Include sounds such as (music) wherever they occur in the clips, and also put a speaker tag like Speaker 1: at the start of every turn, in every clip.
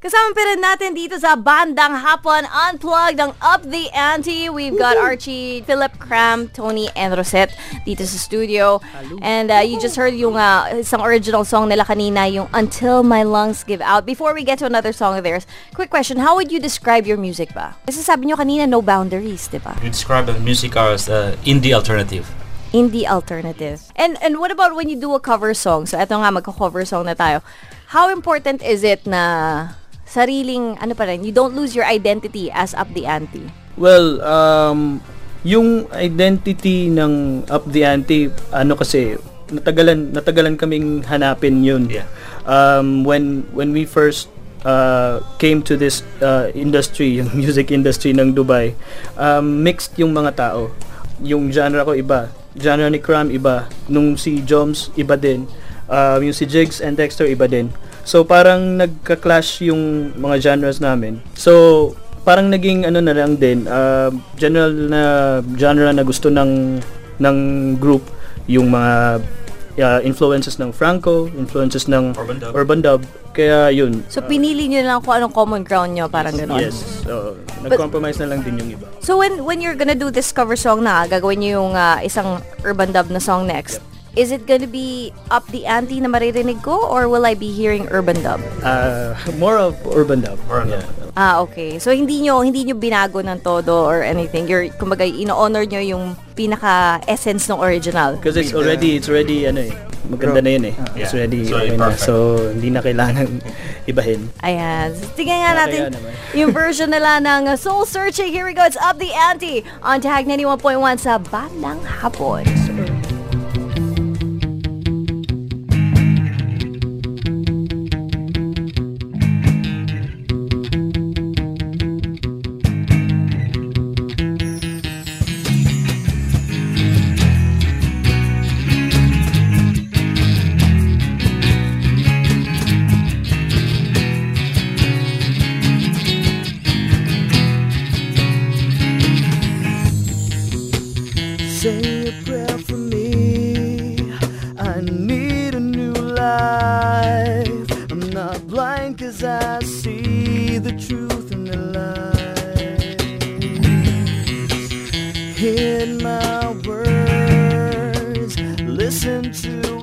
Speaker 1: Kasama pa rin natin dito sa Bandang Hapon Unplugged ng Up the Ante. We've got Archie, Philip Cram, Tony, and Rosette dito sa studio. And uh, you just heard yung uh, isang original song nila kanina, yung Until My Lungs Give Out. Before we get to another song of theirs, quick question, how would you describe your music ba? Kasi sabi nyo kanina, no boundaries, di ba?
Speaker 2: We describe the music as uh, indie alternative.
Speaker 1: Indie alternative. And and what about when you do a cover song? So eto nga, magko-cover song na tayo. How important is it na sariling, ano pa rin, you don't lose your identity as Up the Ante?
Speaker 3: Well, um, yung identity ng Up the Ante, ano kasi, natagalan, natagalan kaming hanapin yun.
Speaker 2: Yeah.
Speaker 3: Um, when, when we first uh, came to this uh, industry, (laughs) yung music industry ng Dubai, um, mixed yung mga tao. Yung genre ko iba. Genre ni Cram iba. Nung si Joms, iba din. Uh, yung si Jigs and Dexter, iba din. So parang nagka-clash yung mga genres namin. So parang naging ano na lang din uh, general na genre na gusto ng ng group yung mga uh, influences ng Franco, influences ng
Speaker 2: Urban dub.
Speaker 3: urban dub. Kaya yun.
Speaker 1: So pinili nyo lang kung anong common ground nyo, parang gano'n.
Speaker 3: Yes. So, nag-compromise na lang din yung iba.
Speaker 1: So when when you're gonna do this cover song na, gagawin nyo yung uh, isang urban dub na song next, is it gonna be Up the Ante na maririnig ko or will I be hearing urban dub?
Speaker 3: Uh, more of urban dub.
Speaker 2: Urban
Speaker 3: yeah.
Speaker 2: dub.
Speaker 1: Ah, okay. So hindi nyo hindi nyo binago ng todo or anything. You're kumbaga ino-honor nyo yung pinaka essence ng original.
Speaker 3: Because it's already, it's already, ano eh, maganda na yun eh. It's
Speaker 2: Yeah.
Speaker 3: already,
Speaker 2: So,
Speaker 3: okay na. So, hindi na kailangan (laughs) ibahin.
Speaker 1: Ayan. So, tingnan nga natin (laughs) yung version nila ng Soul Searching. Here we go. It's Up the Ante on Tag 91.1 sa Bandang Hapon.
Speaker 3: My words, listen to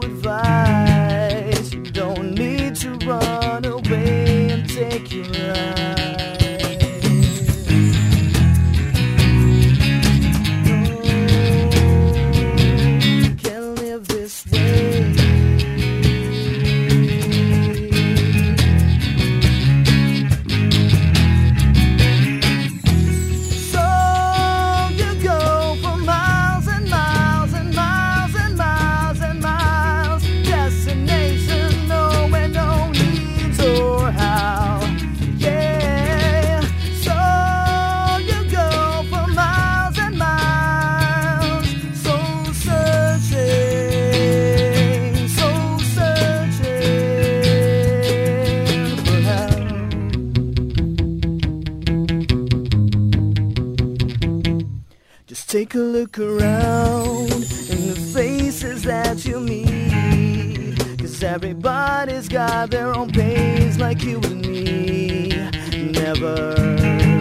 Speaker 3: Just take a look around in the faces that you meet. Cause everybody's got their own pains like you and me. Never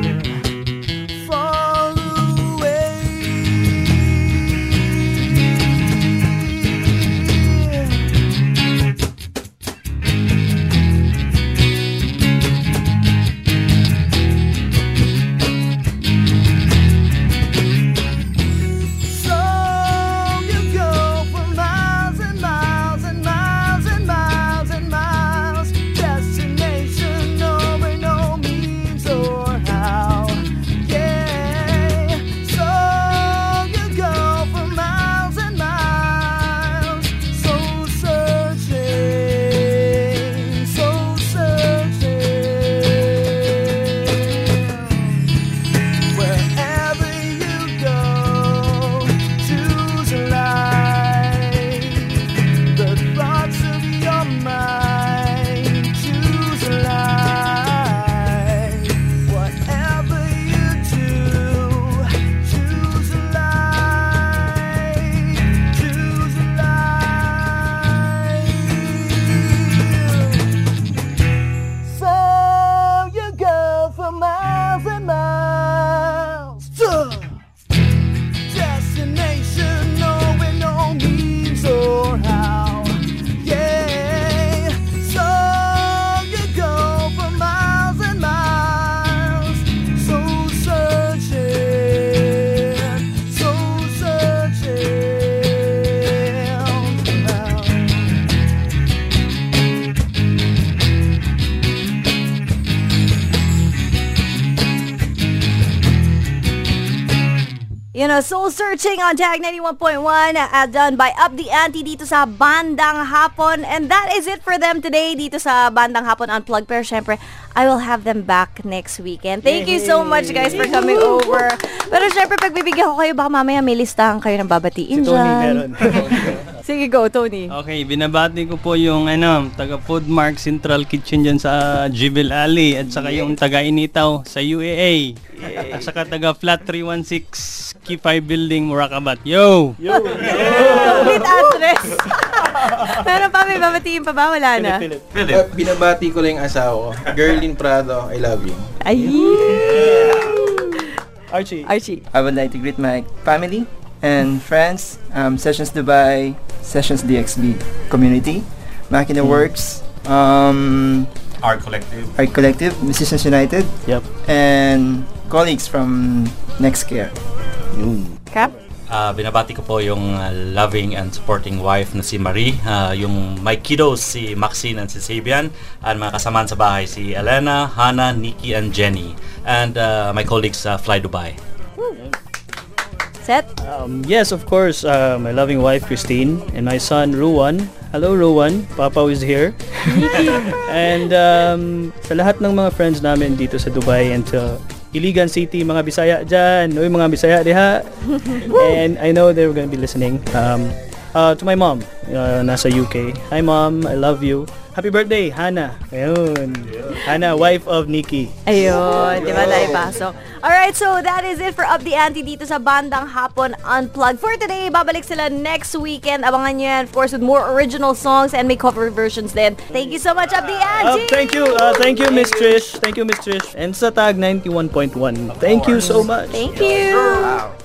Speaker 1: You know, soul searching on Tag 91.1 uh, done by Up the Ante dito sa Bandang Hapon. And that is it for them today dito sa Bandang Hapon Unplugged. Pero syempre, I will have them back next weekend. Thank you so much guys for coming over. Pero syempre, pagbibigyan ko kayo, baka mamaya may listahan kayo ng babatiin
Speaker 3: Si Tony
Speaker 1: dyan.
Speaker 3: meron. (laughs)
Speaker 1: Sige, go, Tony.
Speaker 4: Okay, binabati ko po yung ano, taga Foodmark Central Kitchen dyan sa Jibel Alley at saka yung taga Initaw sa UAA. At saka taga Flat 316 Key 5 Building Murakabat. Yo! (laughs)
Speaker 1: Complete address. (laughs) Meron pa, may babatiin pa ba? Wala na.
Speaker 3: Philip.
Speaker 2: Philip.
Speaker 5: Uh, binabati ko lang yung asawa ko. Gerlin Prado, I love you.
Speaker 1: Ay!
Speaker 3: Archie.
Speaker 1: Archie.
Speaker 6: I would like to greet my family and friends, um, Sessions Dubai, Sessions DXB community, Makina Works, um,
Speaker 2: Art Collective.
Speaker 6: Art Collective, Musicians United,
Speaker 3: Yep.
Speaker 6: and colleagues from Nextcare.
Speaker 1: Cap?
Speaker 2: Ah, binabati ko po yung ah, loving and supporting wife na si Marie, ah, yung my kiddos si Maxine and si Sabian, at mga kasamaan sa bahay si Elena, Hannah, Nikki, and Jenny, and ah, my colleagues sa Fly Dubai.
Speaker 1: Set?
Speaker 3: Um, yes, of course, uh, my loving wife Christine and my son Ruwan. Hello Ruwan, Papa is here. (laughs) and um, sa lahat ng mga friends namin dito sa Dubai and sa Iligan City, mga Bisaya dyan. Uy, mga Bisaya diha. (laughs) and I know they're gonna be listening. Um, uh, to my mom, uh, nasa UK. Hi mom, I love you. Happy birthday, Hannah. Ayun. Hannah, wife of Nikki.
Speaker 1: Ayun, di ba naipasok? Alright, so that is it for Up the Ante dito sa Bandang Hapon Unplugged. For today, babalik sila next weekend. Abangan nyo yan, of course, with more original songs and may cover versions din. Thank you so much, Up the
Speaker 3: Uh,
Speaker 1: Ante!
Speaker 3: thank you, uh, thank you, Miss Trish. Thank you, Miss Trish. And sa tag 91.1. Thank you so much.
Speaker 1: Thank you!